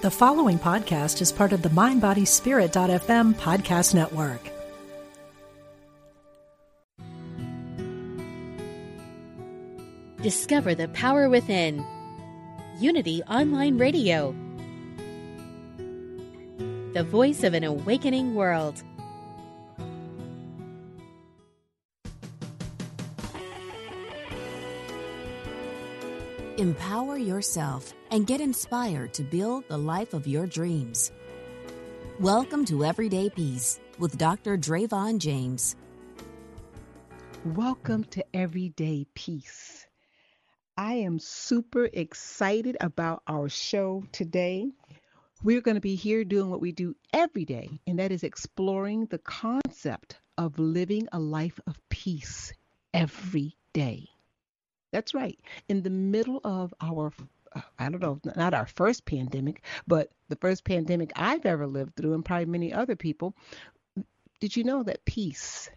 The following podcast is part of the MindBodySpirit.fm podcast network. Discover the power within. Unity Online Radio. The voice of an awakening world. Empower yourself and get inspired to build the life of your dreams. Welcome to Everyday Peace with Dr. Drayvon James. Welcome to Everyday Peace. I am super excited about our show today. We're going to be here doing what we do every day, and that is exploring the concept of living a life of peace every day. That's right. In the middle of our, uh, I don't know, not our first pandemic, but the first pandemic I've ever lived through, and probably many other people, did you know that peace,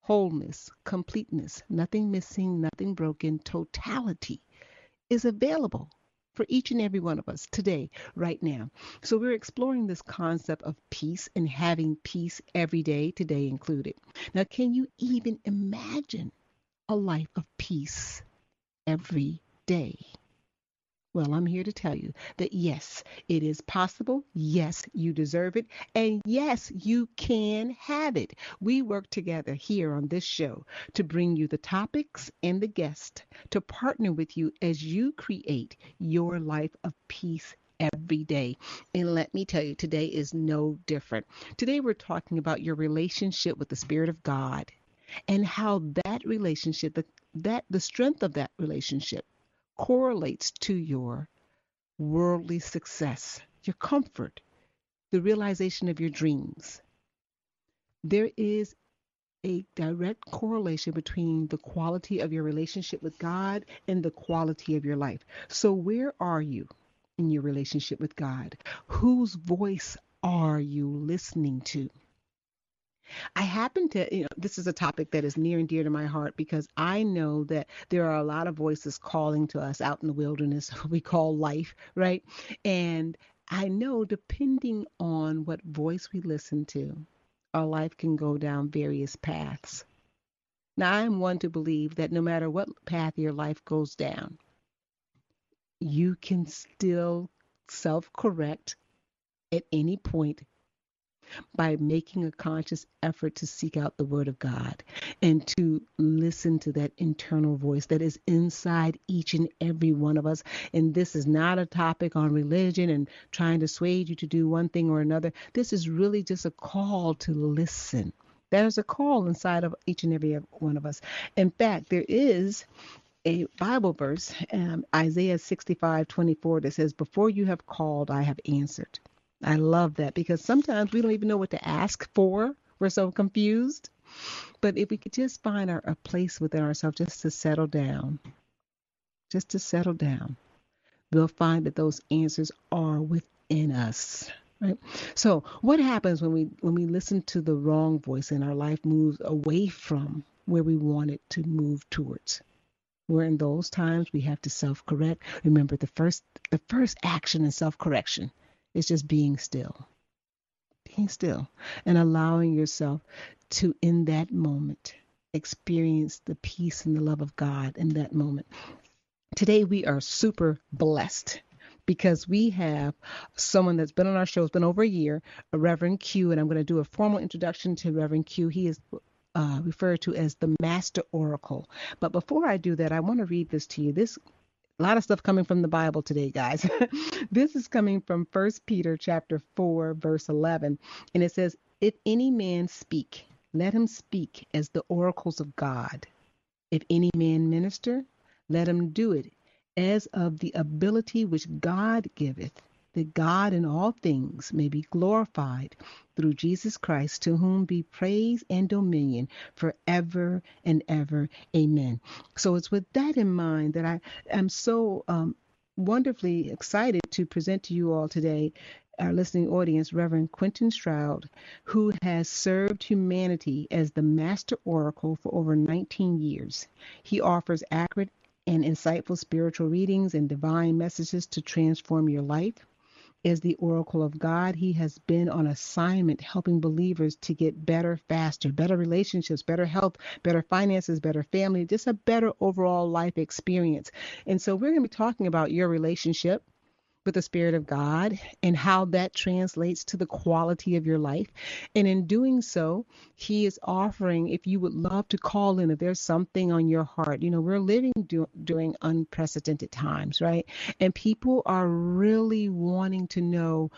wholeness, completeness, nothing missing, nothing broken, totality is available for each and every one of us today, right now. So we're exploring this concept of peace and having peace every day, today included. Now, can you even imagine a life of peace? Every day. Well, I'm here to tell you that yes, it is possible. Yes, you deserve it. And yes, you can have it. We work together here on this show to bring you the topics and the guest to partner with you as you create your life of peace every day. And let me tell you, today is no different. Today, we're talking about your relationship with the Spirit of God and how that relationship, the that the strength of that relationship correlates to your worldly success, your comfort, the realization of your dreams. There is a direct correlation between the quality of your relationship with God and the quality of your life. So, where are you in your relationship with God? Whose voice are you listening to? I happen to, you know, this is a topic that is near and dear to my heart because I know that there are a lot of voices calling to us out in the wilderness, we call life, right? And I know depending on what voice we listen to, our life can go down various paths. Now, I'm one to believe that no matter what path your life goes down, you can still self correct at any point by making a conscious effort to seek out the Word of God and to listen to that internal voice that is inside each and every one of us. And this is not a topic on religion and trying to sway you to do one thing or another. This is really just a call to listen. There's a call inside of each and every one of us. In fact, there is a Bible verse, um, Isaiah 65 24, that says, Before you have called, I have answered. I love that because sometimes we don't even know what to ask for. We're so confused. But if we could just find our, a place within ourselves just to settle down, just to settle down, we'll find that those answers are within us. Right. So what happens when we when we listen to the wrong voice and our life moves away from where we want it to move towards? Where in those times we have to self-correct. Remember the first the first action in self-correction it's just being still. Being still and allowing yourself to, in that moment, experience the peace and the love of God in that moment. Today, we are super blessed because we have someone that's been on our show, it's been over a year, a Reverend Q, and I'm going to do a formal introduction to Reverend Q. He is uh, referred to as the Master Oracle. But before I do that, I want to read this to you. This a lot of stuff coming from the Bible today, guys. this is coming from First Peter chapter 4 verse 11, and it says, "If any man speak, let him speak as the oracles of God. If any man minister, let him do it as of the ability which God giveth, that God in all things may be glorified through Jesus Christ, to whom be praise and dominion forever and ever. Amen. So it's with that in mind that I am so um, wonderfully excited to present to you all today our listening audience, Reverend Quentin Stroud, who has served humanity as the master oracle for over 19 years. He offers accurate and insightful spiritual readings and divine messages to transform your life is the oracle of God. He has been on assignment helping believers to get better faster, better relationships, better health, better finances, better family, just a better overall life experience. And so we're going to be talking about your relationship with the Spirit of God and how that translates to the quality of your life. And in doing so, He is offering, if you would love to call in, if there's something on your heart, you know, we're living do, during unprecedented times, right? And people are really wanting to know,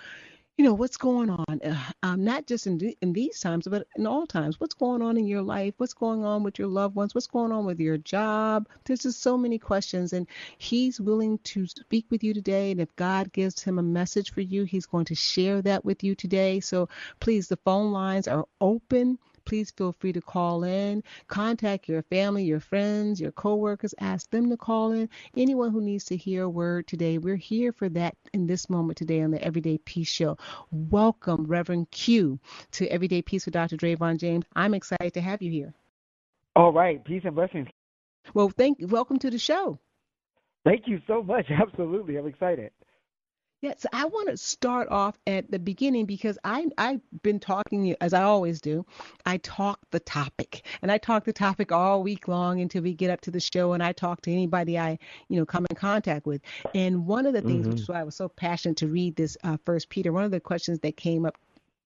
you know what's going on uh, um, not just in, in these times but in all times. What's going on in your life? What's going on with your loved ones? What's going on with your job? There's just so many questions and he's willing to speak with you today and if god gives him a message for you he's going to share that with you today. So please the phone lines are open please feel free to call in. Contact your family, your friends, your coworkers. Ask them to call in. Anyone who needs to hear a word today, we're here for that in this moment today on the Everyday Peace Show. Welcome, Reverend Q, to Everyday Peace with Dr. Drayvon James. I'm excited to have you here. All right, peace and blessings. Well, thank welcome to the show. Thank you so much. Absolutely, I'm excited. Yeah, so I want to start off at the beginning because I I've been talking as I always do. I talk the topic, and I talk the topic all week long until we get up to the show, and I talk to anybody I you know come in contact with. And one of the things, mm-hmm. which is why I was so passionate to read this uh, First Peter, one of the questions that came up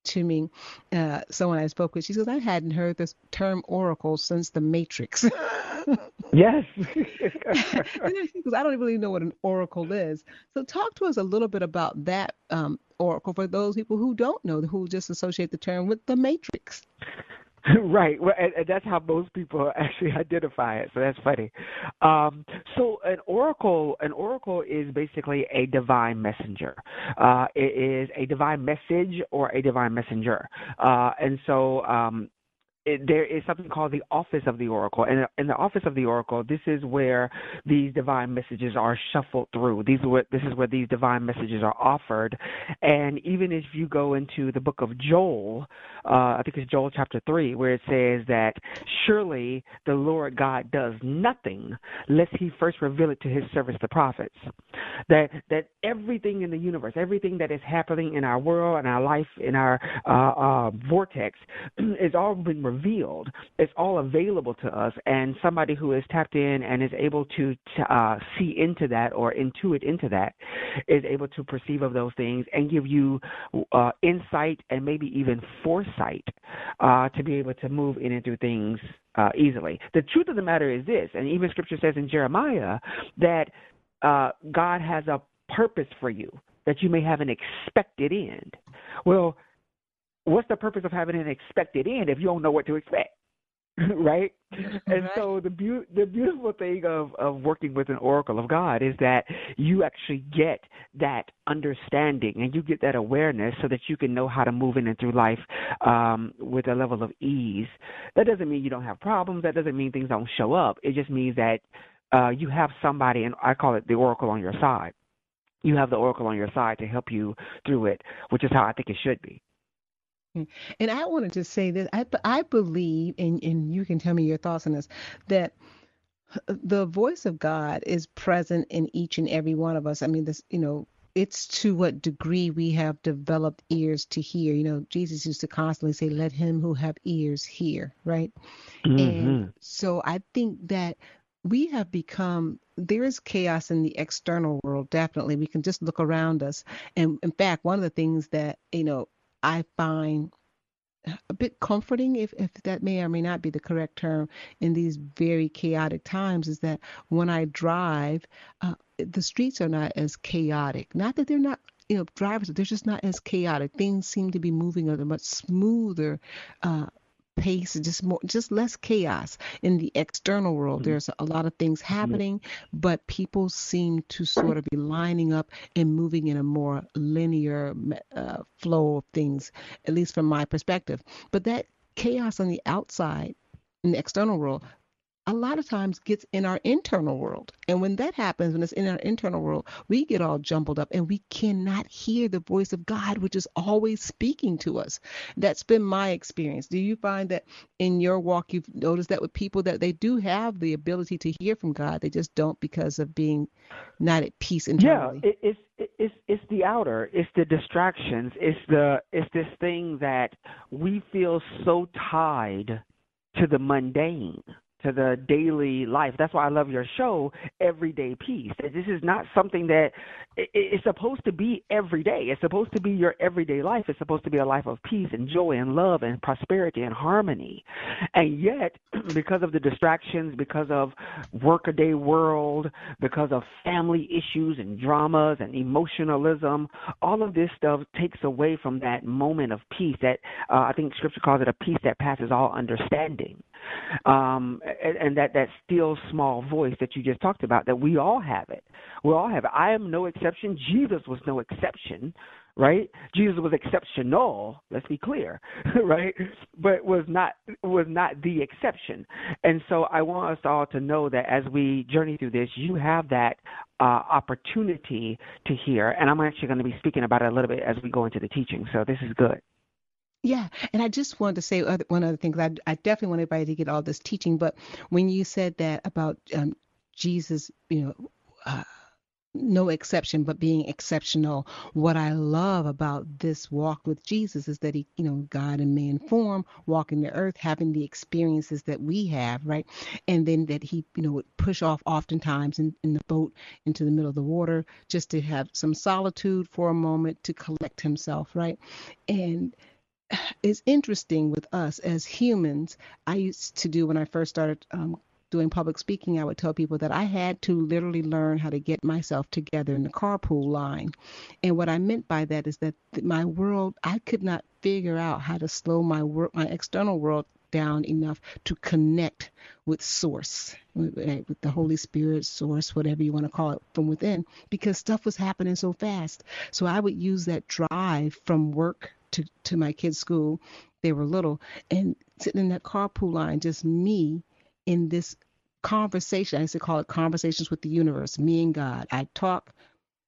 to me, uh, someone I spoke with, she says, I hadn't heard this term oracle since the Matrix. yes. because I don't really know what an oracle is. So talk to us a little bit about that um, oracle for those people who don't know, who just associate the term with the Matrix. right. Well, and, and, that's how most people actually identify it. So that's funny. Um, so an oracle, an oracle is basically a divine messenger. Uh, it is a divine message or a divine messenger. Uh, and so um, it, there is something called the office of the oracle, and in the office of the oracle, this is where these divine messages are shuffled through. These are this is where these divine messages are offered, and even if you go into the book of Joel, uh, I think it's Joel chapter three, where it says that surely the Lord God does nothing lest He first reveal it to His servants the prophets. That that everything in the universe, everything that is happening in our world, and our life, in our uh, uh, vortex, is all been revealed. It's all available to us, and somebody who is tapped in and is able to uh, see into that or intuit into that is able to perceive of those things and give you uh, insight and maybe even foresight uh, to be able to move in and through things uh, easily. The truth of the matter is this, and even Scripture says in Jeremiah that uh, God has a purpose for you that you may have an expected end. Well, what's the purpose of having an expected end if you don't know what to expect? right? And so the be- the beautiful thing of of working with an oracle of God is that you actually get that understanding and you get that awareness so that you can know how to move in and through life um, with a level of ease. That doesn't mean you don't have problems. That doesn't mean things don't show up. It just means that uh, you have somebody, and I call it the oracle on your side. You have the oracle on your side to help you through it, which is how I think it should be. And I wanted to say this I, I believe, and, and you can tell me your thoughts on this, that the voice of God is present in each and every one of us. I mean, this, you know, it's to what degree we have developed ears to hear. You know, Jesus used to constantly say, "Let him who have ears hear." Right. Mm-hmm. And so I think that we have become there is chaos in the external world definitely we can just look around us and in fact one of the things that you know I find a bit comforting, if, if that may or may not be the correct term, in these very chaotic times, is that when I drive, uh, the streets are not as chaotic. Not that they're not, you know, drivers, they're just not as chaotic. Things seem to be moving at a much smoother uh, pace, just more, just less chaos in the external world. Mm-hmm. There's a lot of things mm-hmm. happening, mm-hmm. but people seem to sort of be lining up and moving in a more linear uh, flow of things, at least from my perspective. But that chaos on the outside, in the external world, a lot of times gets in our internal world. And when that happens, when it's in our internal world, we get all jumbled up and we cannot hear the voice of God, which is always speaking to us. That's been my experience. Do you find that in your walk you've noticed that with people that they do have the ability to hear from God, they just don't because of being not at peace internally? Yeah, it's it's it's the outer, it's the distractions, it's the it's this thing that we feel so tied to the mundane to the daily life. That's why I love your show, Everyday Peace. This is not something that it's supposed to be every day. It's supposed to be your everyday life. It's supposed to be a life of peace and joy and love and prosperity and harmony. And yet, because of the distractions, because of workaday world, because of family issues and dramas and emotionalism, all of this stuff takes away from that moment of peace that uh, I think Scripture calls it a peace that passes all understanding um, and, and that that still small voice that you just talked about. That we all have it. We all have it. I am no exception. Jesus was no exception right? Jesus was exceptional, let's be clear, right? But was not was not the exception. And so I want us all to know that as we journey through this, you have that uh, opportunity to hear. And I'm actually going to be speaking about it a little bit as we go into the teaching. So this is good. Yeah, and I just wanted to say one other thing I, I definitely want everybody to get all this teaching. But when you said that about um, Jesus, you know, uh, no exception, but being exceptional. What I love about this walk with Jesus is that he, you know, God in man form, walking the earth, having the experiences that we have, right? And then that he, you know, would push off oftentimes in, in the boat into the middle of the water just to have some solitude for a moment to collect himself, right? And it's interesting with us as humans. I used to do when I first started um, doing public speaking, I would tell people that I had to literally learn how to get myself together in the carpool line. And what I meant by that is that my world, I could not figure out how to slow my work, my external world down enough to connect with source with, with, the holy spirit source whatever you want to call it from within because stuff was happening so fast so i would use that drive from work to, to my kids' school. They were little, and sitting in that carpool line, just me in this conversation. I used to call it conversations with the universe, me and God. I talk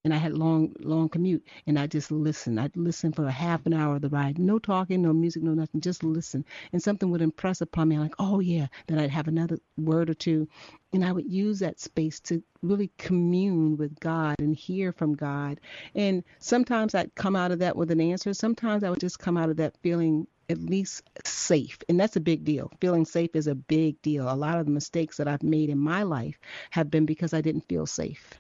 and I had long, long commute, and I just listened. I'd listen for a half an hour of the ride, no talking, no music, no nothing, just listen. And something would impress upon me, I'm like, oh yeah. Then I'd have another word or two, and I would use that space to really commune with God and hear from God. And sometimes I'd come out of that with an answer. Sometimes I would just come out of that feeling at least safe. And that's a big deal. Feeling safe is a big deal. A lot of the mistakes that I've made in my life have been because I didn't feel safe.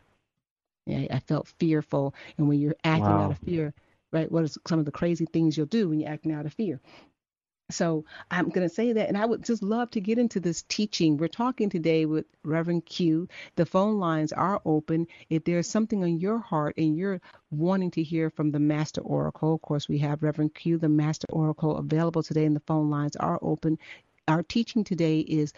I, I felt fearful. And when you're acting wow. out of fear, right, what are some of the crazy things you'll do when you're acting out of fear? So I'm going to say that, and I would just love to get into this teaching. We're talking today with Reverend Q. The phone lines are open. If there's something on your heart and you're wanting to hear from the Master Oracle, of course, we have Reverend Q, the Master Oracle, available today, and the phone lines are open. Our teaching today is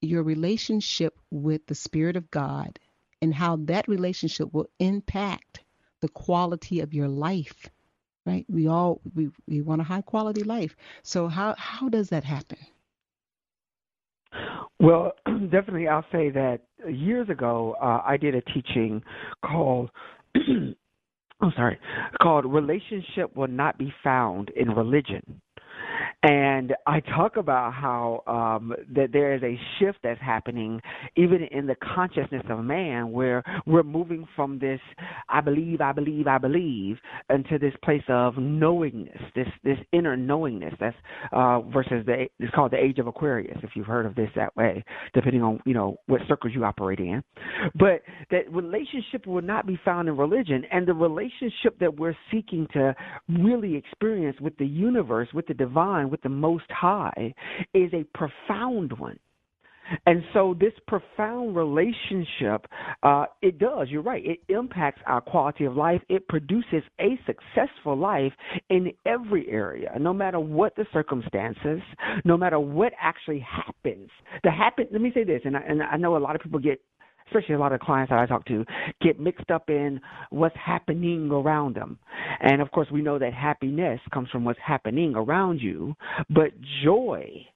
your relationship with the Spirit of God and how that relationship will impact the quality of your life right? We all we, we want a high quality life. So how how does that happen? Well definitely i'll say that years ago uh, i did a teaching called i'm sorry called relationship will not be found in religion and I talk about how um, that there is a shift that's happening even in the consciousness of man, where we're moving from this "I believe, I believe, I believe" into this place of knowingness, this this inner knowingness. That's uh, versus the it's called the age of Aquarius, if you've heard of this that way, depending on you know what circles you operate in. But that relationship will not be found in religion, and the relationship that we're seeking to really experience with the universe, with the divine with the Most High is a profound one. And so this profound relationship, uh, it does, you're right, it impacts our quality of life. It produces a successful life in every area, no matter what the circumstances, no matter what actually happens. The happen let me say this, and I, and I know a lot of people get especially a lot of clients that I talk to, get mixed up in what's happening around them. And of course, we know that happiness comes from what's happening around you, but joy,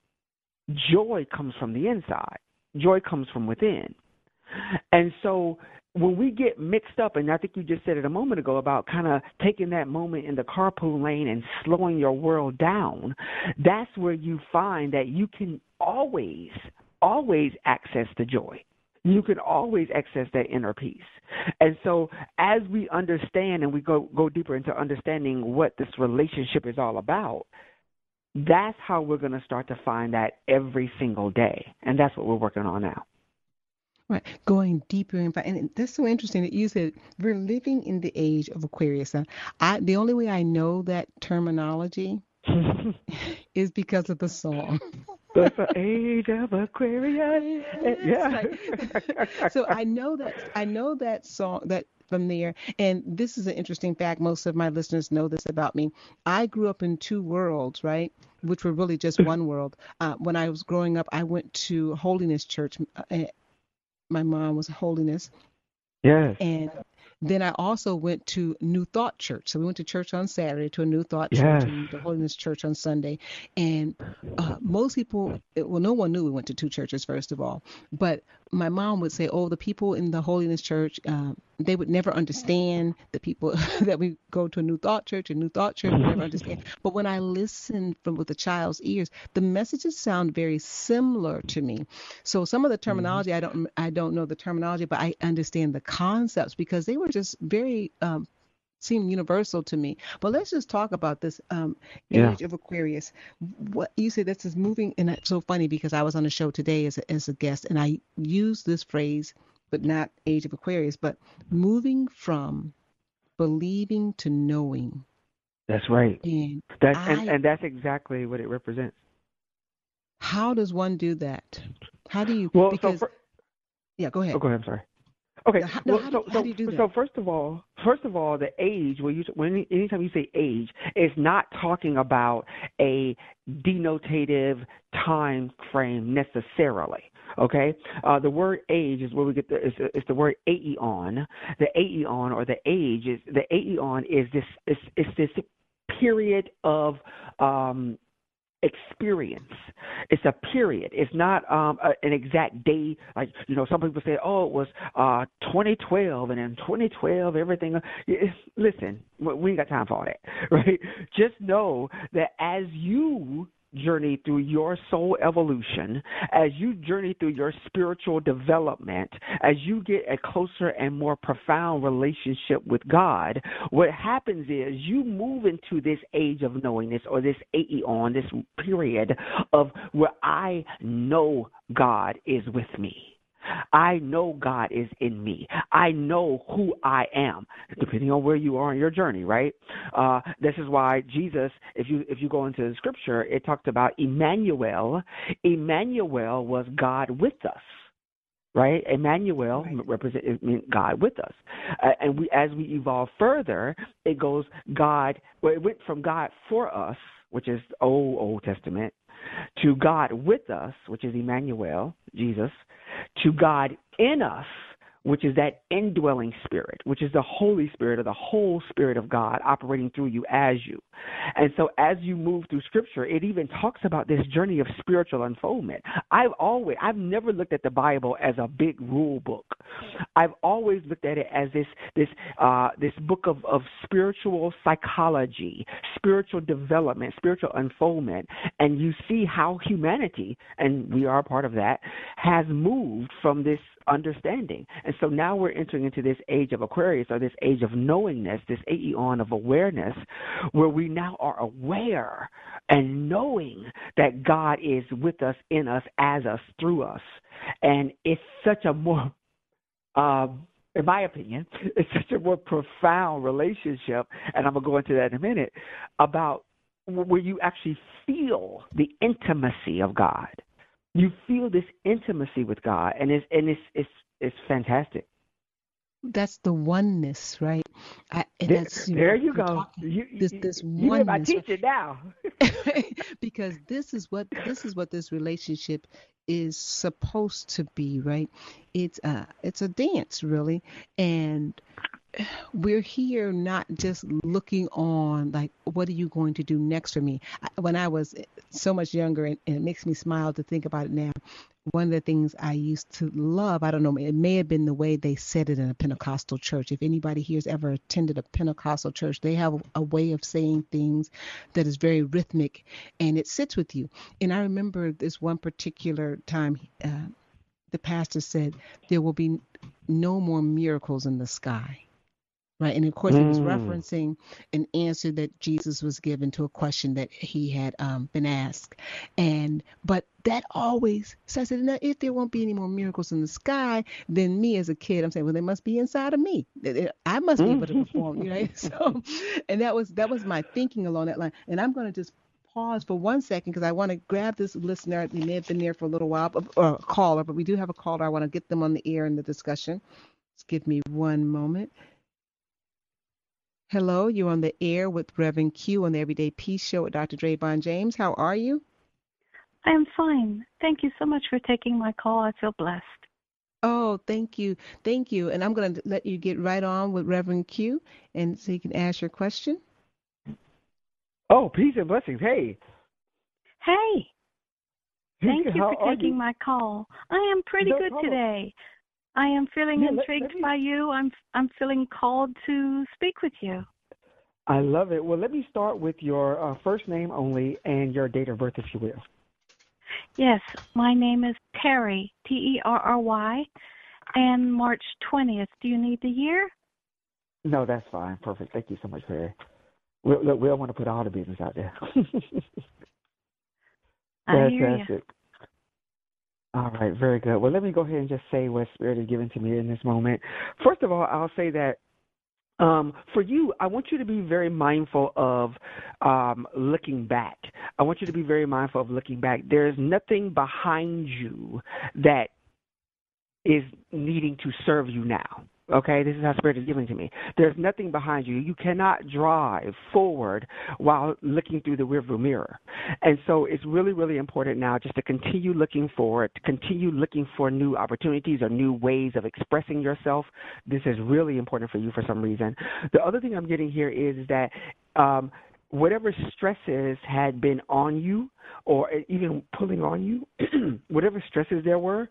joy comes from the inside. Joy comes from within. And so when we get mixed up, and I think you just said it a moment ago about kind of taking that moment in the carpool lane and slowing your world down, that's where you find that you can always, always access the joy. You can always access that inner peace. And so as we understand and we go, go deeper into understanding what this relationship is all about, that's how we're going to start to find that every single day. And that's what we're working on now. Right, going deeper and and that's so interesting that you said we're living in the age of Aquarius. And I, the only way I know that terminology is because of the song. The age of Aquarius. Yeah. so I know that I know that song that from there. And this is an interesting fact. Most of my listeners know this about me. I grew up in two worlds, right? Which were really just one world. Uh, when I was growing up, I went to Holiness Church. Uh, my mom was a Holiness. Yes. And then I also went to New Thought Church. So we went to church on Saturday to a New Thought yes. Church the Holiness Church on Sunday. And uh, most people, well, no one knew we went to two churches, first of all. But my mom would say, oh, the people in the Holiness Church, uh, they would never understand the people that we go to a New Thought Church and New Thought Church would never understand. But when I listen from with a child's ears, the messages sound very similar to me. So some of the mm-hmm. terminology, mm-hmm. I don't, I don't know the terminology, but I understand the concepts because they were just very um, seem universal to me. But let's just talk about this um, age yeah. of Aquarius. What you say this is moving, and it's so funny because I was on a show today as a, as a guest, and I used this phrase, but not age of Aquarius, but moving from believing to knowing. That's right. And that's I, and, and that's exactly what it represents. How does one do that? How do you? Well, because, so for, yeah, go ahead. Oh, go ahead. I'm sorry. Okay. Now, well, how, so, how do you do that? so first of all, first of all, the age when you when anytime you say age, it's not talking about a denotative time frame necessarily. Okay, uh, the word age is where we get the it's, it's the word aeon. The aeon or the age is the aeon is this it's, it's this period of um, experience. It's a period. It's not um, a, an exact day. Like you know, some people say, "Oh, it was uh, 2012," and in 2012, everything. It's, listen, we ain't got time for all that, right? Just know that as you journey through your soul evolution, as you journey through your spiritual development, as you get a closer and more profound relationship with God, what happens is you move into this age of knowingness or this aeon, this period of where I know God is with me. I know God is in me. I know who I am, depending on where you are in your journey, right? Uh, this is why Jesus, if you if you go into the scripture, it talks about Emmanuel. Emmanuel was God with us right? Emmanuel right. represents God with us, uh, and we as we evolve further, it goes God. Well, it went from God for us, which is Old Old Testament, to God with us, which is Emmanuel, Jesus, to God in us, which is that indwelling spirit, which is the Holy Spirit or the whole Spirit of God operating through you as you. And so as you move through scripture, it even talks about this journey of spiritual unfoldment. I've always I've never looked at the Bible as a big rule book. I've always looked at it as this this uh, this book of, of spiritual psychology, spiritual development, spiritual unfoldment, and you see how humanity, and we are part of that, has moved from this understanding. And so now we're entering into this age of Aquarius or this age of knowingness, this aeon of awareness, where we now are aware and knowing that God is with us, in us, as us, through us. And it's such a more um, in my opinion, it's such a more profound relationship, and I'm gonna go into that in a minute, about where you actually feel the intimacy of God you feel this intimacy with God, and it's and it's it's it's fantastic. That's the oneness, right? I, there, you, there you go. You, this this you oneness. my teacher now. because this is what this is what this relationship is supposed to be, right? It's a it's a dance, really, and we're here not just looking on like what are you going to do next for me when i was so much younger and, and, it makes me smile to think about it now one of the things I used to love, I don't know, it may have been the way they said it in a Pentecostal church. If anybody here has ever attended a Pentecostal church, they have a way of saying things that is very rhythmic and it sits with you. And I remember this one particular time, uh, the pastor said, There will be no more miracles in the sky right? And of course, mm. he was referencing an answer that Jesus was given to a question that he had um, been asked. And but that always says that now, if there won't be any more miracles in the sky, then me as a kid, I'm saying, well, they must be inside of me. I must be able to perform, you know. So, and that was that was my thinking along that line. And I'm going to just pause for one second because I want to grab this listener. They may have been there for a little while, or a caller, but we do have a caller. I want to get them on the air in the discussion. Just give me one moment. Hello, you're on the air with Reverend Q on the Everyday Peace Show with Dr. Drayvon James. How are you? I am fine. Thank you so much for taking my call. I feel blessed. Oh, thank you. Thank you. And I'm going to let you get right on with Reverend Q and so you can ask your question. Oh, peace and blessings. Hey. Hey. Thank you for taking you? my call. I am pretty no good problem. today. I am feeling yeah, intrigued let, let me... by you. I'm I'm feeling called to speak with you. I love it. Well, let me start with your uh, first name only and your date of birth, if you will. Yes, my name is Terry, T E R R Y, and March 20th. Do you need the year? No, that's fine. Perfect. Thank you so much, Terry. We, look, we don't want to put all the business out there. I hear you. All right, very good. Well, let me go ahead and just say what Spirit has given to me in this moment. First of all, I'll say that um, for you, I want you to be very mindful of um, looking back. I want you to be very mindful of looking back. There's nothing behind you that is needing to serve you now. Okay, this is how Spirit is giving to me. There's nothing behind you. You cannot drive forward while looking through the rearview mirror. And so it's really, really important now just to continue looking forward, to continue looking for new opportunities or new ways of expressing yourself. This is really important for you for some reason. The other thing I'm getting here is that um, whatever stresses had been on you or even pulling on you, whatever stresses there were,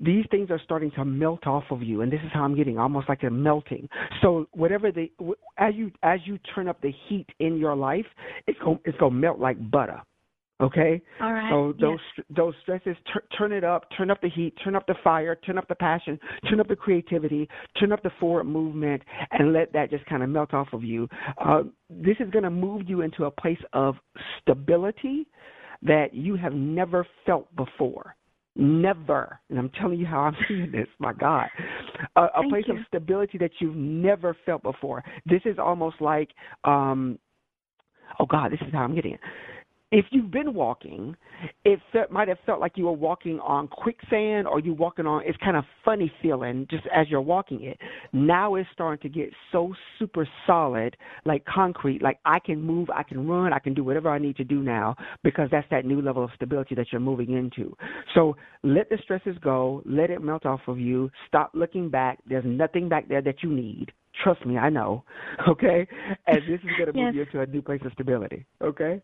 these things are starting to melt off of you, and this is how I'm getting almost like a melting. So whatever the as you as you turn up the heat in your life, it's going it's going to melt like butter. Okay. All right. So those yes. those stresses, t- turn it up, turn up the heat, turn up the fire, turn up the passion, turn up the creativity, turn up the forward movement, and let that just kind of melt off of you. Uh, this is going to move you into a place of stability that you have never felt before. Never, and I'm telling you how I'm seeing this. My God, a, a place you. of stability that you've never felt before. This is almost like, um, oh God, this is how I'm getting it if you've been walking, it felt, might have felt like you were walking on quicksand or you walking on. It's kind of funny feeling just as you're walking it. Now it's starting to get so super solid, like concrete. Like I can move, I can run, I can do whatever I need to do now because that's that new level of stability that you're moving into. So let the stresses go, let it melt off of you. Stop looking back. There's nothing back there that you need. Trust me, I know. Okay, and this is going to move yes. you into a new place of stability. Okay.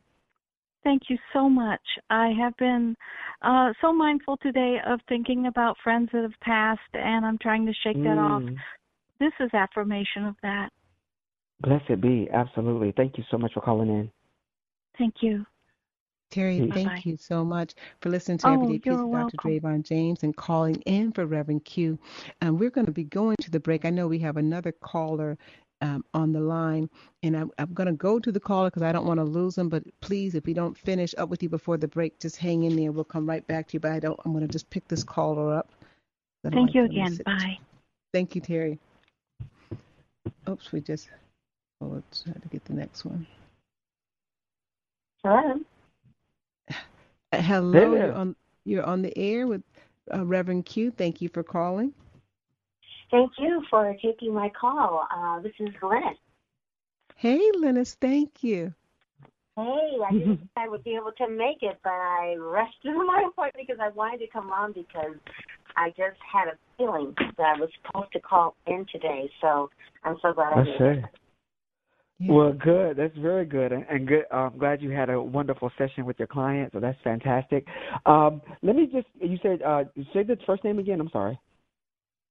Thank you so much. I have been uh, so mindful today of thinking about friends that have passed, and I'm trying to shake that mm. off. This is affirmation of that. Blessed be. Absolutely. Thank you so much for calling in. Thank you. Terry, Bye-bye. thank you so much for listening to oh, Everyday Peace with Dr. Drayvon James and calling in for Reverend Q. And we're going to be going to the break. I know we have another caller um, on the line, and I'm, I'm going to go to the caller because I don't want to lose him. But please, if we don't finish up with you before the break, just hang in there. We'll come right back to you. But I don't. I'm going to just pick this caller up. Thank you again. Bye. Thank you, Terry. Oops, we just. Oh, let's try to get the next one. Hello. Uh, hello. You're on, you're on the air with uh, Reverend Q. Thank you for calling. Thank you for taking my call. Uh, this is Glennis. Hey, Linus, thank you. Hey, I didn't think I would be able to make it, but I rushed to my appointment because I wanted to come on because I just had a feeling that I was supposed to call in today. So I'm so glad I, I did. say. Yeah. Well, good. That's very good, and good. I'm glad you had a wonderful session with your client. So that's fantastic. Um, let me just. You said. Uh, say the first name again. I'm sorry.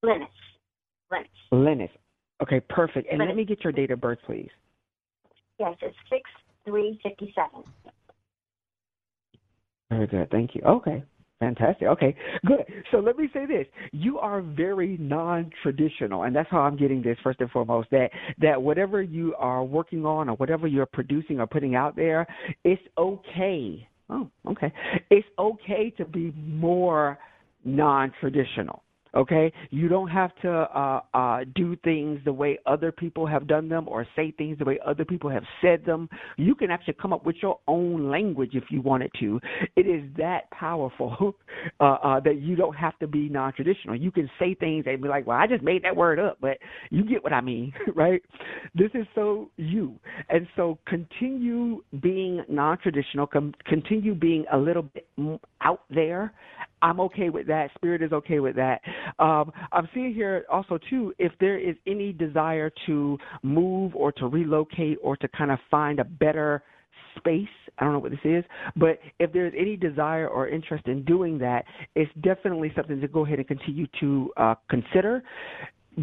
Linus. Linus. Linus. Okay, perfect. And let me get your date of birth, please. Yes, it's six three fifty seven. Very good. Thank you. Okay. Fantastic. Okay, good. So let me say this: you are very non-traditional, and that's how I'm getting this first and foremost. That that whatever you are working on, or whatever you're producing or putting out there, it's okay. Oh, okay. It's okay to be more non-traditional. Okay, you don't have to uh, uh, do things the way other people have done them, or say things the way other people have said them. You can actually come up with your own language if you wanted to. It is that powerful uh, uh, that you don't have to be non-traditional. You can say things and be like, "Well, I just made that word up," but you get what I mean, right? This is so you, and so continue being non-traditional. Com- continue being a little bit out there I'm okay with that. Spirit is okay with that. Um, I'm seeing here also too if there is any desire to move or to relocate or to kind of find a better space. I don't know what this is, but if there's any desire or interest in doing that, it's definitely something to go ahead and continue to uh, consider.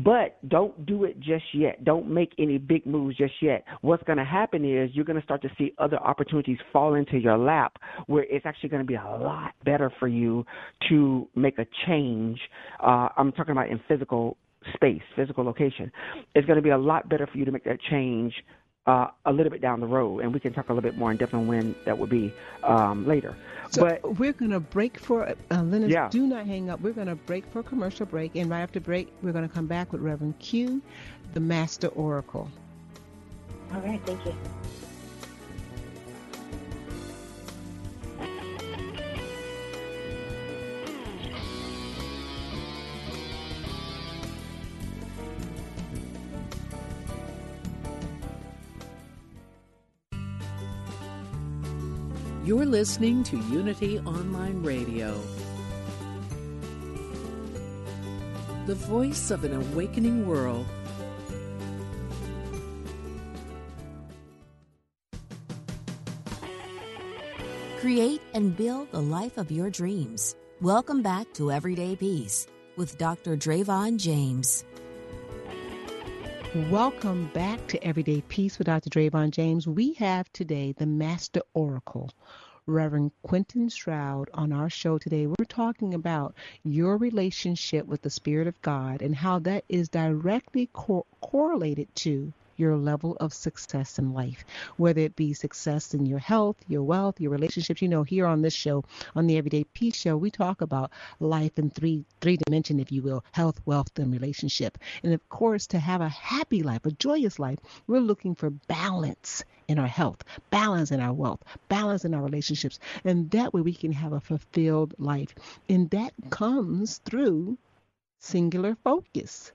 But don't do it just yet. Don't make any big moves just yet. What's going to happen is you're going to start to see other opportunities fall into your lap where it's actually going to be a lot better for you to make a change. Uh, I'm talking about in physical space, physical location. It's going to be a lot better for you to make that change uh, a little bit down the road, and we can talk a little bit more in depth on when that will be um, later. So but we're going to break for uh, Linus. Yeah. Do not hang up. We're going to break for a commercial break, and right after break, we're going to come back with Reverend Q, the Master Oracle. All right. Thank you. You're listening to Unity Online Radio, the voice of an awakening world. Create and build the life of your dreams. Welcome back to Everyday Peace with Dr. Drayvon James. Welcome back to Everyday Peace with Dr. Drayvon James. We have today the Master Oracle, Reverend Quentin Stroud, on our show today. We're talking about your relationship with the Spirit of God and how that is directly co- correlated to your level of success in life, whether it be success in your health, your wealth, your relationships. You know, here on this show, on the Everyday Peace Show, we talk about life in three three dimension, if you will, health, wealth, and relationship. And of course, to have a happy life, a joyous life, we're looking for balance in our health, balance in our wealth, balance in our relationships. And that way we can have a fulfilled life. And that comes through singular focus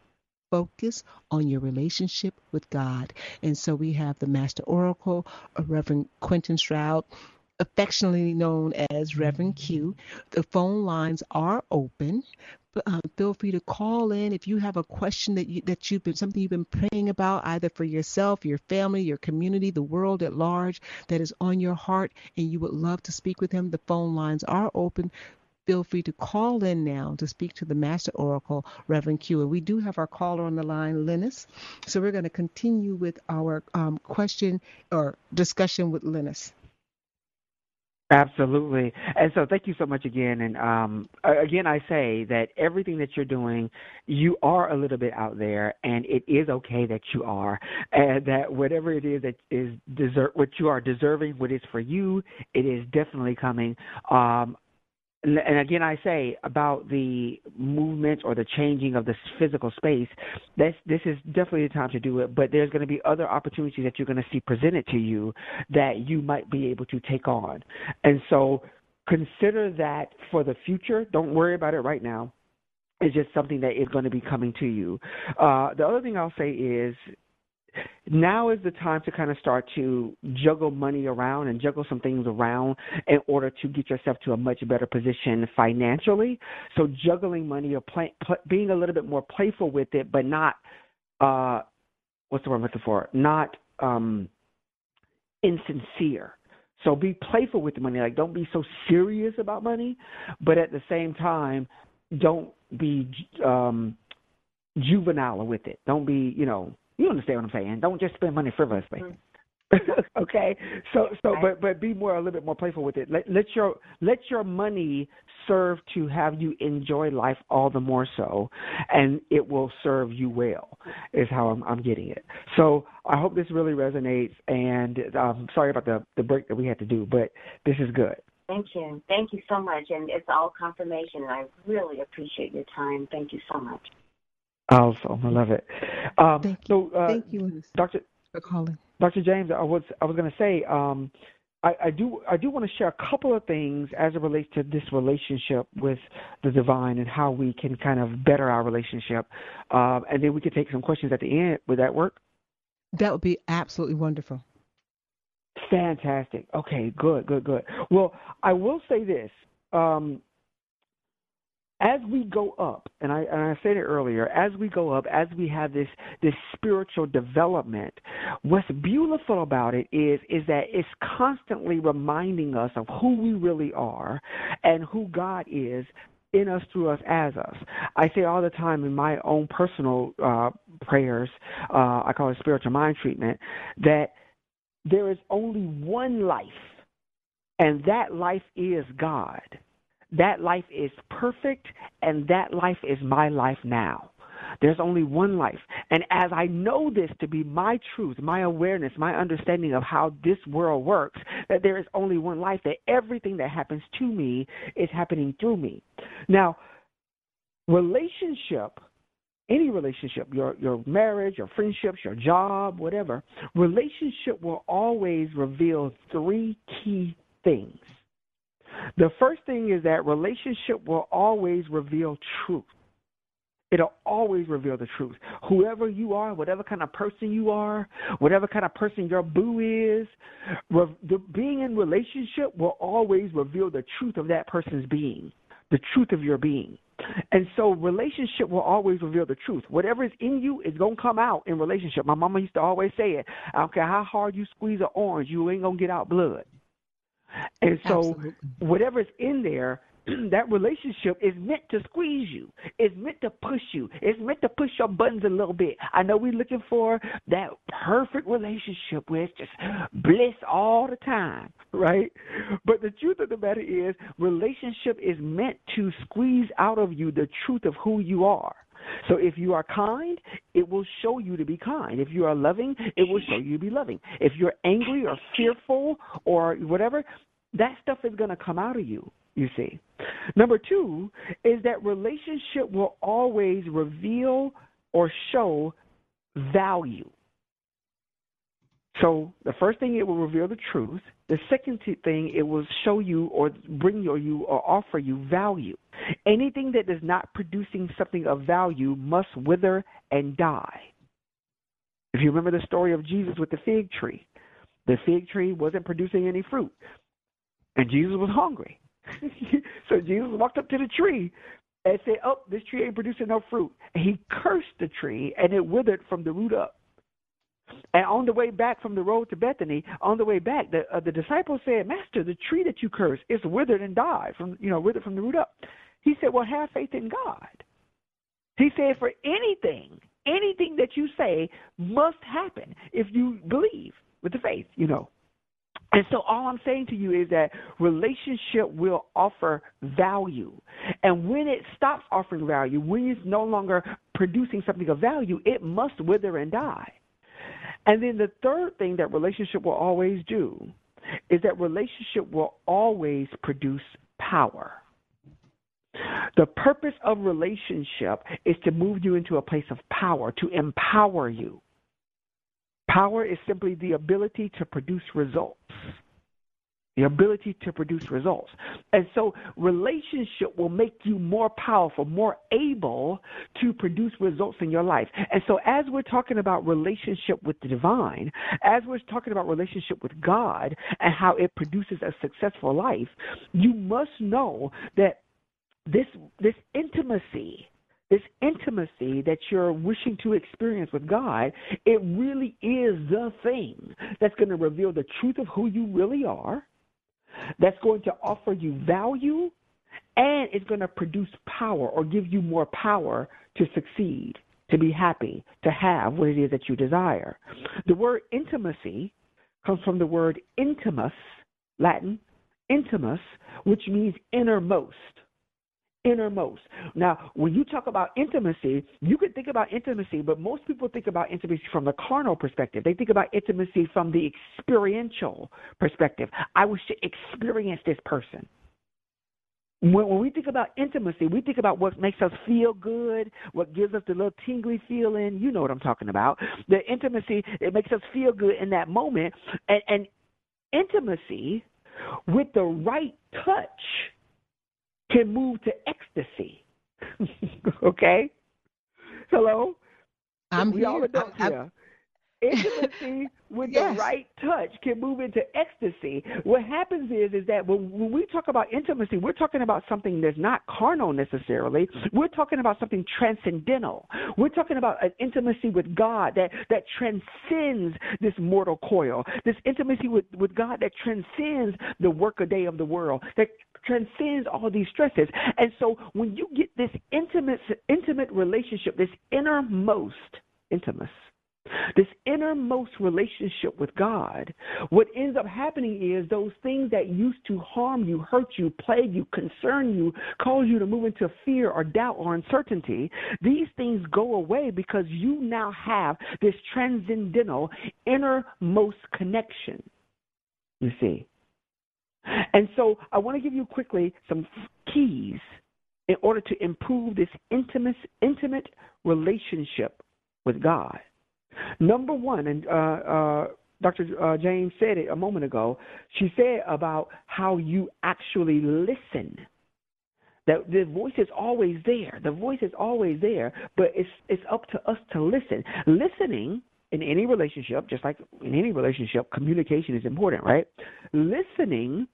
focus on your relationship with God. And so we have the Master Oracle, Reverend Quentin Stroud, affectionately known as Reverend Q. The phone lines are open. Uh, feel free to call in if you have a question that you that you've been something you've been praying about either for yourself, your family, your community, the world at large that is on your heart, and you would love to speak with him. The phone lines are open feel free to call in now to speak to the Master Oracle, Reverend Q. And we do have our caller on the line, Linus. So we're going to continue with our um, question or discussion with Linus. Absolutely. And so thank you so much again. And um, again, I say that everything that you're doing, you are a little bit out there, and it is okay that you are. And that whatever it is that is deserve, what you are deserving, what is for you, it is definitely coming. Um, and again, I say about the movement or the changing of this physical space. This this is definitely the time to do it. But there's going to be other opportunities that you're going to see presented to you that you might be able to take on. And so, consider that for the future. Don't worry about it right now. It's just something that is going to be coming to you. Uh, the other thing I'll say is now is the time to kind of start to juggle money around and juggle some things around in order to get yourself to a much better position financially. So juggling money or play, play, being a little bit more playful with it, but not uh, what's the word I'm looking for? Not um, insincere. So be playful with the money. Like don't be so serious about money, but at the same time, don't be um, juvenile with it. Don't be, you know, you understand what I'm saying. Don't just spend money frivolously. Mm-hmm. okay so so but but be more a little bit more playful with it let let your let your money serve to have you enjoy life all the more so and it will serve you well is how i'm i'm getting it so i hope this really resonates and um sorry about the the break that we had to do but this is good Thank you. Thank you so much. And it's all confirmation. And I really appreciate your time. Thank you so much. Awesome. I love it. Um, Thank you. So, uh, Thank you, Dr. for calling. Dr. James, I was I was going to say um, I, I, do I do want to share a couple of things as it relates to this relationship with the divine and how we can kind of better our relationship, um, and then we could take some questions at the end. Would that work? That would be absolutely wonderful. Fantastic. Okay, good, good, good. Well, I will say this. Um, as we go up, and I, and I said it earlier, as we go up, as we have this this spiritual development, what's beautiful about it is is that it's constantly reminding us of who we really are and who God is in us, through us, as us. I say all the time in my own personal uh, prayers, uh, I call it spiritual mind treatment, that there is only one life, and that life is God. That life is perfect, and that life is my life now. There's only one life. And as I know this to be my truth, my awareness, my understanding of how this world works, that there is only one life, that everything that happens to me is happening through me. Now, relationship, any relationship, your your marriage, your friendships, your job, whatever, relationship will always reveal three key things. The first thing is that relationship will always reveal truth. It'll always reveal the truth. Whoever you are, whatever kind of person you are, whatever kind of person your boo is, the, being in relationship will always reveal the truth of that person's being, the truth of your being. And so relationship will always reveal the truth. Whatever is in you is gonna come out in relationship. My mama used to always say it. I don't care how hard you squeeze an orange, you ain't gonna get out blood. And so Absolutely. whatever's in there, that relationship is meant to squeeze you. It's meant to push you. It's meant to push your buttons a little bit. I know we're looking for that perfect relationship where it's just bliss all the time, right? But the truth of the matter is, relationship is meant to squeeze out of you the truth of who you are. So if you are kind, it will show you to be kind. If you are loving, it will show you to be loving. If you're angry or fearful or whatever, that stuff is going to come out of you, you see. Number two is that relationship will always reveal or show value. So the first thing it will reveal the truth. The second thing it will show you or bring you or you or offer you value. Anything that is not producing something of value must wither and die. If you remember the story of Jesus with the fig tree, the fig tree wasn't producing any fruit, and Jesus was hungry. so Jesus walked up to the tree and said, "Oh, this tree ain't producing no fruit." And he cursed the tree, and it withered from the root up. And on the way back from the road to Bethany, on the way back, the uh, the disciples said, "Master, the tree that you cursed is withered and died from you know withered from the root up." He said, "Well, have faith in God." He said, "For anything, anything that you say must happen if you believe with the faith, you know." And so all I'm saying to you is that relationship will offer value. And when it stops offering value, when it's no longer producing something of value, it must wither and die. And then the third thing that relationship will always do is that relationship will always produce power. The purpose of relationship is to move you into a place of power, to empower you. Power is simply the ability to produce results the ability to produce results. And so relationship will make you more powerful, more able to produce results in your life. And so as we're talking about relationship with the divine, as we're talking about relationship with God and how it produces a successful life, you must know that this this intimacy this intimacy that you're wishing to experience with God, it really is the thing that's going to reveal the truth of who you really are, that's going to offer you value, and it's going to produce power or give you more power to succeed, to be happy, to have what it is that you desire. The word intimacy comes from the word intimus, Latin, intimus, which means innermost innermost. Now, when you talk about intimacy, you can think about intimacy, but most people think about intimacy from the carnal perspective. They think about intimacy from the experiential perspective. I wish to experience this person. When, when we think about intimacy, we think about what makes us feel good, what gives us the little tingly feeling. You know what I'm talking about. The intimacy, it makes us feel good in that moment. And, and intimacy with the right touch can move to ecstasy. okay? Hello? I'm we here. all adults I, here. Intimacy with yes. the right touch can move into ecstasy. What happens is is that when, when we talk about intimacy, we're talking about something that's not carnal necessarily. We're talking about something transcendental. We're talking about an intimacy with God that that transcends this mortal coil. This intimacy with with God that transcends the workaday of the world. That transcends all these stresses. And so when you get this intimate intimate relationship, this innermost intimacy this innermost relationship with God, what ends up happening is those things that used to harm you, hurt you, plague you, concern you, cause you to move into fear or doubt or uncertainty, these things go away because you now have this transcendental innermost connection. You see. And so I want to give you quickly some keys in order to improve this intimate, intimate relationship with God. Number one, and uh, uh, Dr. Uh, James said it a moment ago. She said about how you actually listen. That the voice is always there. The voice is always there, but it's it's up to us to listen. Listening in any relationship, just like in any relationship, communication is important, right? Listening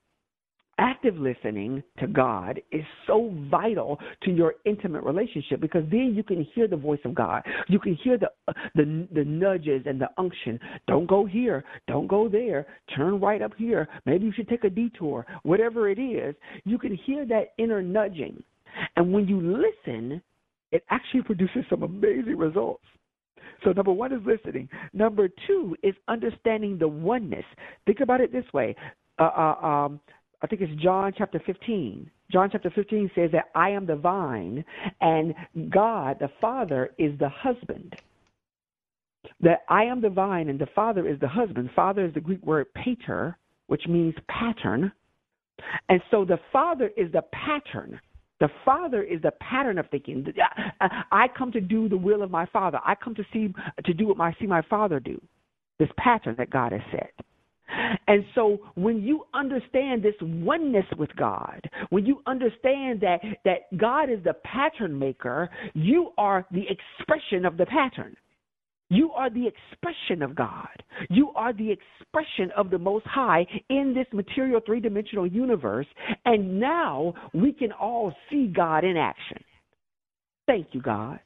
active listening to God is so vital to your intimate relationship because then you can hear the voice of God. You can hear the uh, the the nudges and the unction. Don't go here, don't go there. Turn right up here. Maybe you should take a detour. Whatever it is, you can hear that inner nudging. And when you listen, it actually produces some amazing results. So number one is listening. Number two is understanding the oneness. Think about it this way. Uh, uh, um, I think it's John chapter 15. John chapter 15 says that I am the vine and God, the Father, is the husband. That I am the vine and the Father is the husband. Father is the Greek word pater, which means pattern. And so the Father is the pattern. The Father is the pattern of thinking. Uh, uh, I come to do the will of my Father. I come to see to do what I see my Father do. This pattern that God has set. And so when you understand this oneness with God, when you understand that, that God is the pattern maker, you are the expression of the pattern. You are the expression of God. You are the expression of the Most High in this material three dimensional universe. And now we can all see God in action. Thank you, God.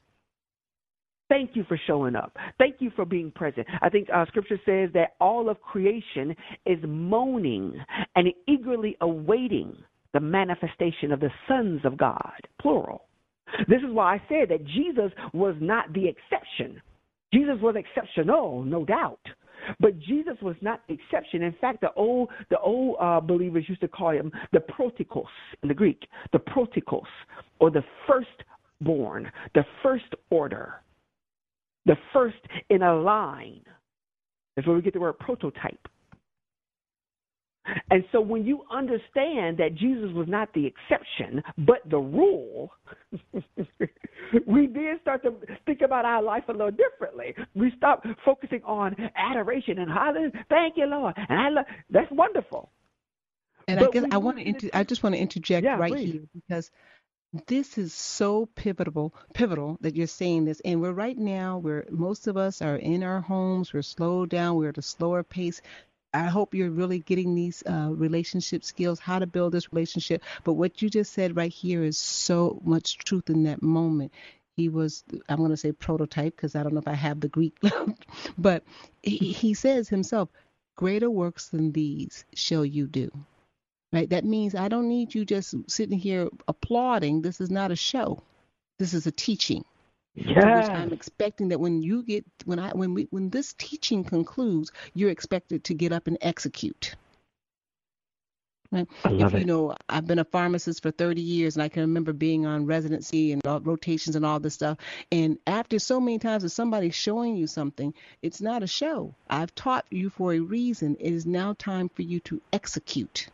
Thank you for showing up. Thank you for being present. I think uh, Scripture says that all of creation is moaning and eagerly awaiting the manifestation of the sons of God, plural. This is why I said that Jesus was not the exception. Jesus was exceptional, no doubt. But Jesus was not the exception. In fact, the old the old uh, believers used to call him the protikos in the Greek, the protikos, or the firstborn, the first order the first in a line. That's where we get the word prototype. And so when you understand that Jesus was not the exception, but the rule, we then start to think about our life a little differently. We stop focusing on adoration and hallelujah. Thank you, Lord. And I love that's wonderful. And but I guess I want to inter- I just want to interject yeah, right please. here because this is so pivotal pivotal that you're saying this and we're right now where most of us are in our homes we're slowed down we're at a slower pace i hope you're really getting these uh, relationship skills how to build this relationship but what you just said right here is so much truth in that moment He was, I'm going to say prototype because I don't know if I have the Greek, but he, he says himself, greater works than these shall you do. Right? That means I don't need you just sitting here applauding. This is not a show. This is a teaching. Yeah. I'm expecting that when you get when I when we when this teaching concludes, you're expected to get up and execute. Right? I love if, it. You know, I've been a pharmacist for 30 years, and I can remember being on residency and rotations and all this stuff. And after so many times that somebody's showing you something, it's not a show. I've taught you for a reason. It is now time for you to execute.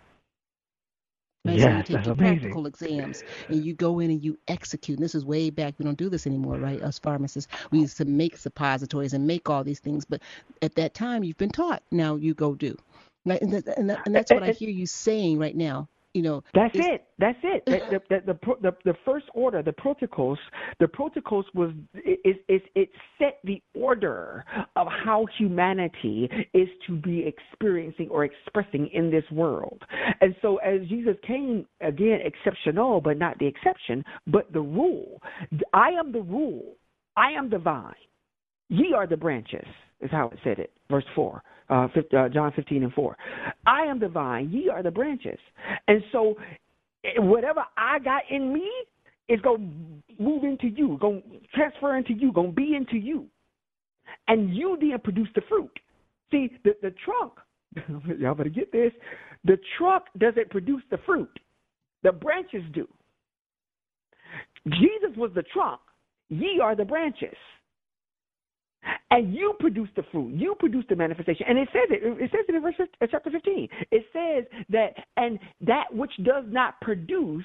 Right? Yes, so you take your practical exams and you go in and you execute. And this is way back. We don't do this anymore, right? Us pharmacists, we used to make suppositories and make all these things. But at that time, you've been taught. Now you go do. Right? And, that, and, that, and that's what I hear you saying right now. You know, That's it. That's it. The, the, the, the, the, first order, the protocols, the protocols was is is it set the order of how humanity is to be experiencing or expressing in this world. And so, as Jesus came again, exceptional, but not the exception, but the rule. I am the rule. I am the vine. Ye are the branches, is how it said it. Verse 4, uh, 15, uh, John 15 and 4. I am the vine, ye are the branches. And so, eh, whatever I got in me is going to move into you, going to transfer into you, going to be into you. And you then produce the fruit. See, the, the trunk, y'all better get this, the trunk doesn't produce the fruit, the branches do. Jesus was the trunk, ye are the branches and you produce the fruit. You produce the manifestation. And it says it. It says it in verse uh, chapter 15. It says that, and that which does not produce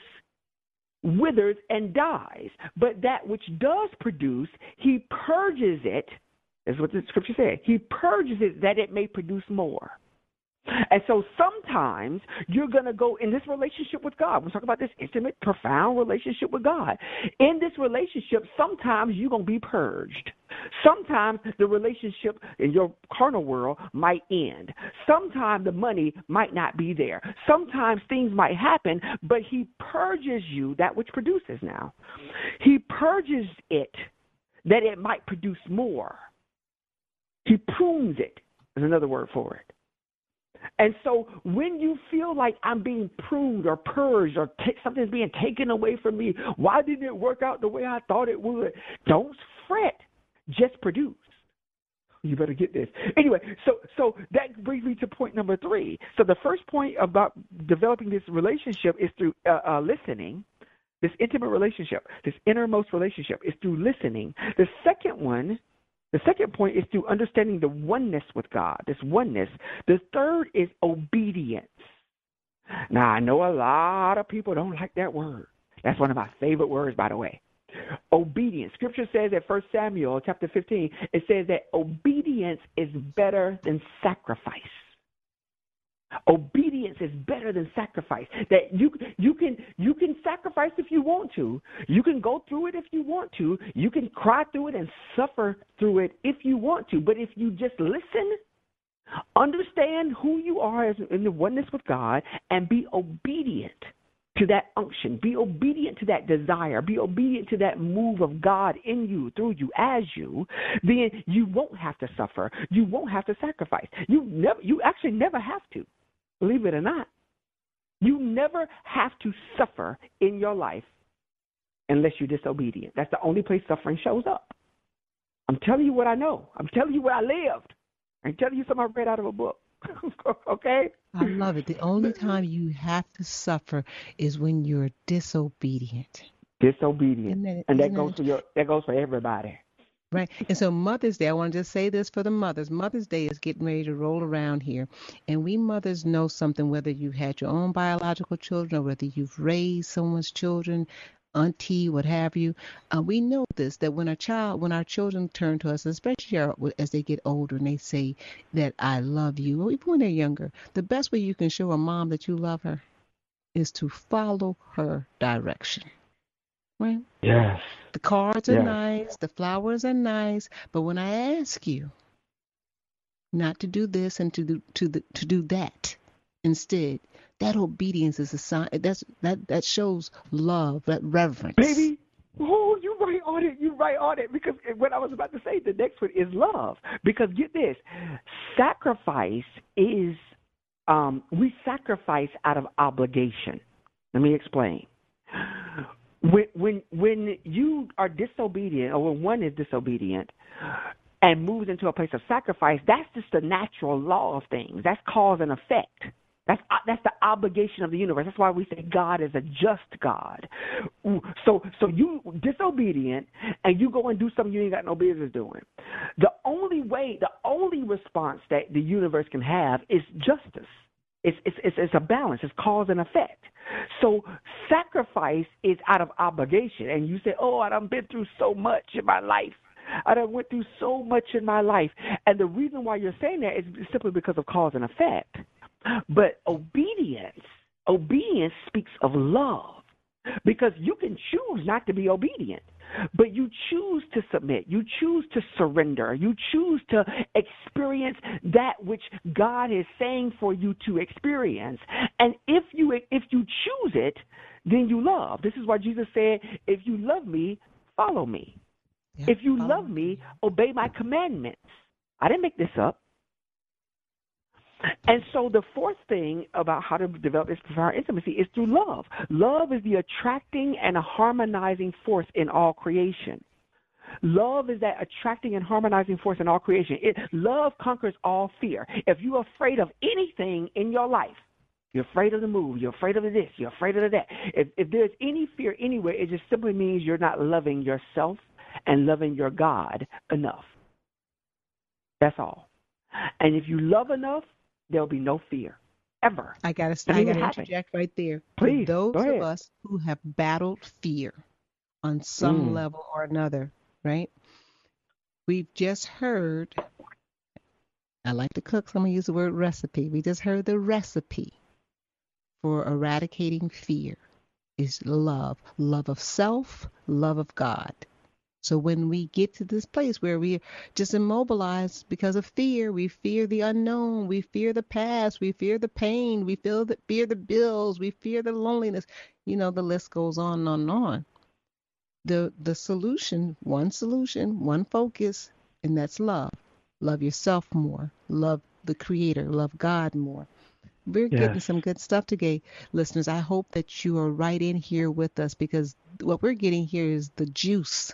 withers and dies, but that which does produce, he purges it. Is what the scripture says. He purges it that it may produce more. And so sometimes you're going to go in this relationship with God. We're talking about this intimate, profound relationship with God. In this relationship, sometimes you're going to be purged. Sometimes the relationship in your carnal world might end. Sometimes the money might not be there. Sometimes things might happen, but He purges you that which produces now. He purges it that it might produce more. He prunes it, is another word for it. And so when you feel like I'm being pruned or purged or t- something's being taken away from me, why didn't it work out the way I thought it would? Don't fret. Just produce. You better get this. Anyway, so so that brings me to point number three. So the first point about developing this relationship is through uh, uh, listening. This intimate relationship, this innermost relationship, is through listening. The second one the second point is through understanding the oneness with God, this oneness. The third is obedience. Now, I know a lot of people don't like that word. That's one of my favorite words, by the way. Obedience. Scripture says at 1 Samuel chapter 15, it says that obedience is better than sacrifice. Obedience is better than sacrifice. That you you can you can sacrifice if you want to. You can go through it if you want to. You can cry through it and suffer through it if you want to. But if you just listen, understand who you are in the oneness with God, and be obedient to that unction, be obedient to that desire, be obedient to that move of God in you, through you, as you, then you won't have to suffer. You won't have to sacrifice. You never you actually never have to. Believe it or not. You never have to suffer in your life unless you're disobedient. That's the only place suffering shows up. I'm telling you what I know. I'm telling you what I lived. I'm telling you something I read out of a book. okay? I love it. The only time you have to suffer is when you're disobedient. Disobedient. And that goes for your that goes for everybody. Right. And so Mother's Day, I want to just say this for the mothers. Mother's Day is getting ready to roll around here. And we mothers know something, whether you've had your own biological children or whether you've raised someone's children, auntie, what have you. Uh, we know this, that when a child, when our children turn to us, especially our, as they get older and they say that I love you, or even when they're younger, the best way you can show a mom that you love her is to follow her direction. Right? Yes. The cards are Yes. nice, the flowers are nice, but when I ask you not to do this and to do to the, to do that instead, that obedience is a sign. That's that that shows love, that reverence. Baby, Oh, you right on it. You right on it. Because what I was about to say, the next one is love. Because get this, sacrifice is um, we sacrifice out of obligation. Let me explain. When when when you are disobedient, or when one is disobedient, and moves into a place of sacrifice, that's just the natural law of things. That's cause and effect. That's uh, that's the obligation of the universe. That's why we say God is a just God. So so you disobedient and you go and do something you ain't got no business doing. The only way, the only response that the universe can have is justice. It's it's it's, it's a balance. It's cause and effect. So sacrifice is out of obligation, and you say, "Oh, I've been through so much in my life." I done went through so much in my life. And the reason why you're saying that is simply because of cause and effect. But obedience, obedience speaks of love because you can choose not to be obedient, but you choose to submit, you choose to surrender, you choose to experience that which God is saying for you to experience. And if you if you choose it, then you love. This is why Jesus said, "If you love me, follow me. Yeah, if you love me, obey my commandments." I didn't make this up. And so the fourth thing about how to develop this profound intimacy is through love. Love is the attracting and harmonizing force in all creation. Love is that attracting and harmonizing force in all creation. It, love conquers all fear. If you're afraid of anything in your life, you're afraid of the move, you're afraid of this, you're afraid of that. If, if there's any fear anywhere, it just simply means you're not loving yourself and loving your God enough. That's all. And if you love enough, there'll be no fear ever. I got to I got to interject right there. Please, those of us who have battled fear on some mm. level or another, right? We've just heard. I like to cook, so I'm gonna use the word recipe. We just heard the recipe for eradicating fear is love, love of self, love of God. So when we get to this place where we're just immobilized because of fear, we fear the unknown, we fear the past, we fear the pain, we feel the, fear the bills, we fear the loneliness. You know, the list goes on and on and on. The the solution, one solution, one focus, and that's love. Love yourself more. Love the creator, love God more. We're yes. getting some good stuff today, listeners. I hope that you are right in here with us because what we're getting here is the juice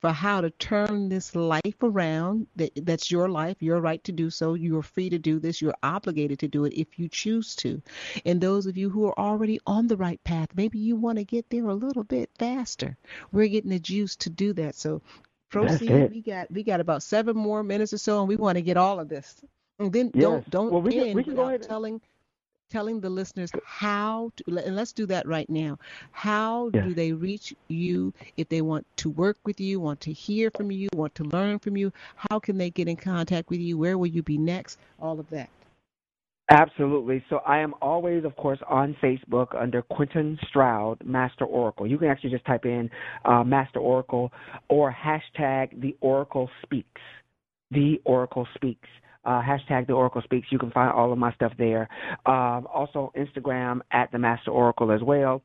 for how to turn this life around. That, that's your life, your right to do so. You are free to do this. You're obligated to do it if you choose to. And those of you who are already on the right path, maybe you want to get there a little bit faster. We're getting the juice to do that. So proceed. We got we got about seven more minutes or so, and we want to get all of this. And then don't don't well, we end can, we can without telling telling the listeners how to, and let's do that right now. How do they reach you if they want to work with you, want to hear from you, want to learn from you? How can they get in contact with you? Where will you be next? All of that. Absolutely. So I am always, of course, on Facebook under Quentin Stroud, Master Oracle. You can actually just type in uh, Master Oracle or hashtag The Oracle Speaks. The Oracle Speaks uh, hashtag the Oracle Speaks. You can find all of my stuff there. Um, also, Instagram at the Master Oracle as well.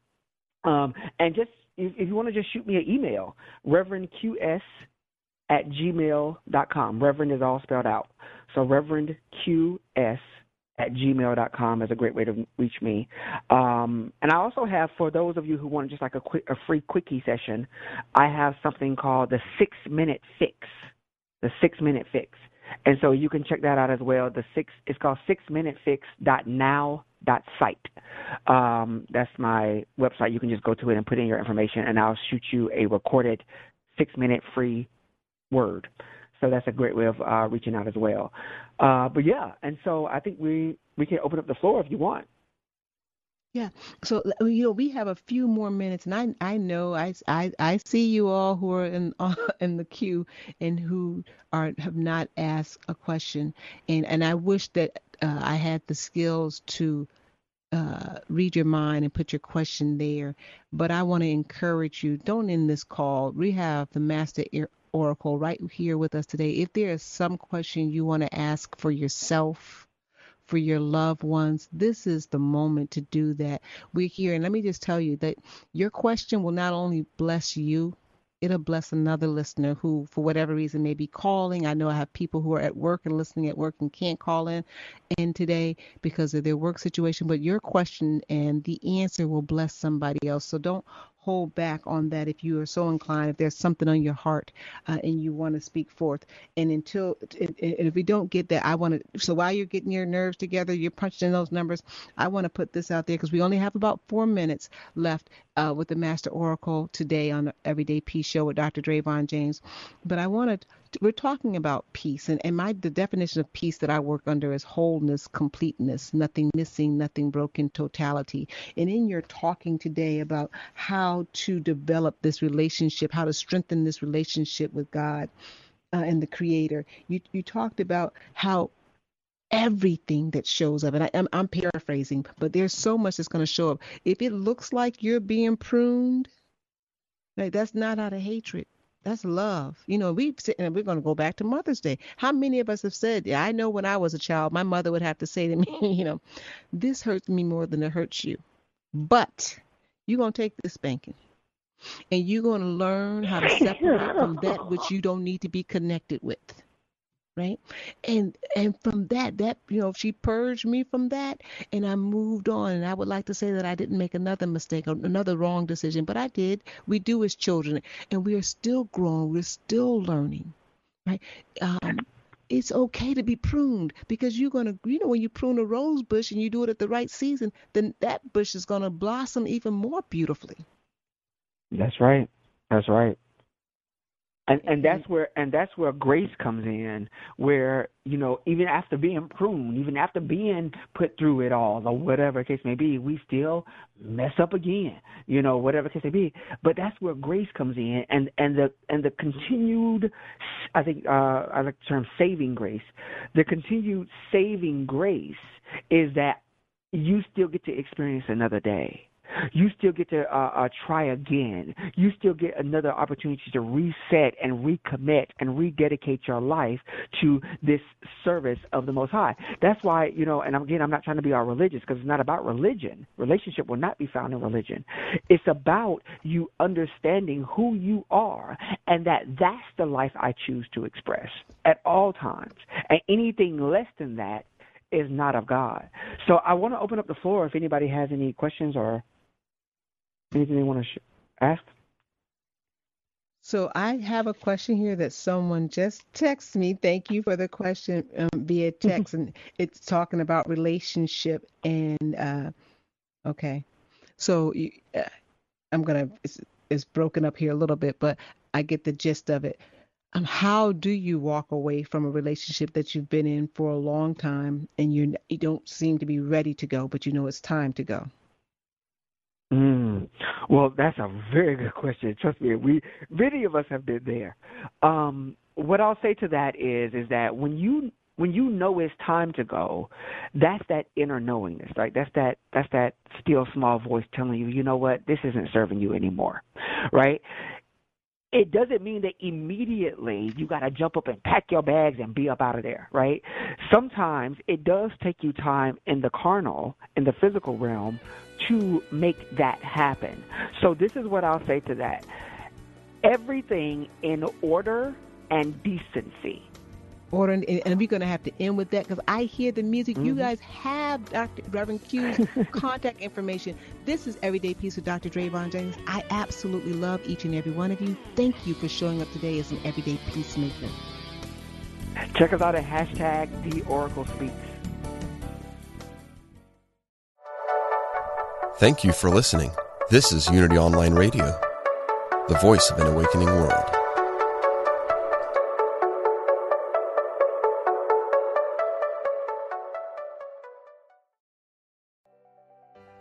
Um, and just if, if you want to just shoot me an email, Reverend QS at gmail.com. Reverend is all spelled out. So Reverend QS at gmail.com is a great way to reach me. Um, and I also have, for those of you who want just like a quick, a free quickie session, I have something called the Six Minute Fix. The Six Minute Fix. And so you can check that out as well. The six it's called sixminutefix.now.site. Um, that's my website. You can just go to it and put in your information, and I'll shoot you a recorded six minute free word. So that's a great way of uh, reaching out as well. Uh, but yeah, and so I think we we can open up the floor if you want. Yeah. So you know we have a few more minutes, and I I know I I, I see you all who are in in the queue and who are have not asked a question, and and I wish that uh, I had the skills to uh, read your mind and put your question there. But I want to encourage you. Don't end this call. We have the master oracle right here with us today. If there is some question you want to ask for yourself for your loved ones, this is the moment to do that. We're here. And let me just tell you that your question will not only bless you, it'll bless another listener who, for whatever reason, may be calling. I know I have people who are at work and listening at work and can't call in in today because of their work situation. But your question and the answer will bless somebody else. So don't hold back on that if you are so inclined, if there's something on your heart uh, and you want to speak forth. And until, and if we don't get that, I want to, so while you're getting your nerves together, you're punching in those numbers, I want to put this out there because we only have about four minutes left uh, with the Master Oracle today on the Everyday Peace Show with Dr. Drayvon James. But I want to we're talking about peace and, and my the definition of peace that i work under is wholeness completeness nothing missing nothing broken totality. And in your talking today about how to develop this relationship how to strengthen this relationship with god uh, and the creator you you talked about how everything that shows up and I, I'm, I'm paraphrasing but there's so much that's going to show up. If it looks like you're being pruned like that's not out of hatred that's love. You know, we sit and we're going to go back to Mother's Day. How many of us have said, yeah, I know when I was a child, my mother would have to say to me, you know, this hurts me more than it hurts you. But you're going to take this spanking and you're going to learn how to separate from that which you don't need to be connected with right? And and from that that you know she purged me from that and i moved on. And i would like to say that i didn't make another mistake another wrong decision but i did. We do as children and we are still growing. We're still learning right? Um, it's okay to be pruned because you're going to you know when you prune a rose bush and you do it at the right season then that bush is going to blossom even more beautifully. That's right. That's right and and that's where and that's where grace comes in where you know even after being pruned even after being put through it all or whatever case may be we still mess up again you know whatever case may be. But that's where grace comes in and and the and the continued i think uh i like the term saving grace. The continued saving grace is that you still get to experience another day you still get to uh, uh, try again. You still get another opportunity to reset and recommit and rededicate your life to this service of the Most High. That's why, you know, and again, I'm not trying to be all religious because it's not about religion. Relationship will not be found in religion. It's about you understanding who you are and that that's the life I choose to express at all times. And anything less than that is not of God. So I want to open up the floor if anybody has any questions or Anything you want to sh- ask? So I have a question here that someone just texted me. Thank you for the question um, via text, and it's talking about relationship and uh, okay. So you, uh, I'm gonna it's, it's broken up here a little bit, but I get the gist of it. Um, how do you walk away from a relationship that you've been in for a long time and you you don't seem to be ready to go, but you know it's time to go? Well, that's a very good question. Trust me, we many of us have been there. Um, what I'll say to that is, is that when you when you know it's time to go, that's that inner knowingness, right? That's that that's that still small voice telling you, you know what, this isn't serving you anymore, right? It doesn't mean that immediately you got to jump up and pack your bags and be up out of there, right? Sometimes it does take you time in the carnal, in the physical realm, to make that happen. So, this is what I'll say to that everything in order and decency order, and, and we're going to have to end with that because I hear the music. Mm-hmm. You guys have Dr. Reverend Q's contact information. This is Everyday Peace with Dr. Drayvon James. I absolutely love each and every one of you. Thank you for showing up today as an everyday peacemaker. Check us out at hashtag The Oracle Speaks. Thank you for listening. This is Unity Online Radio, the voice of an awakening world.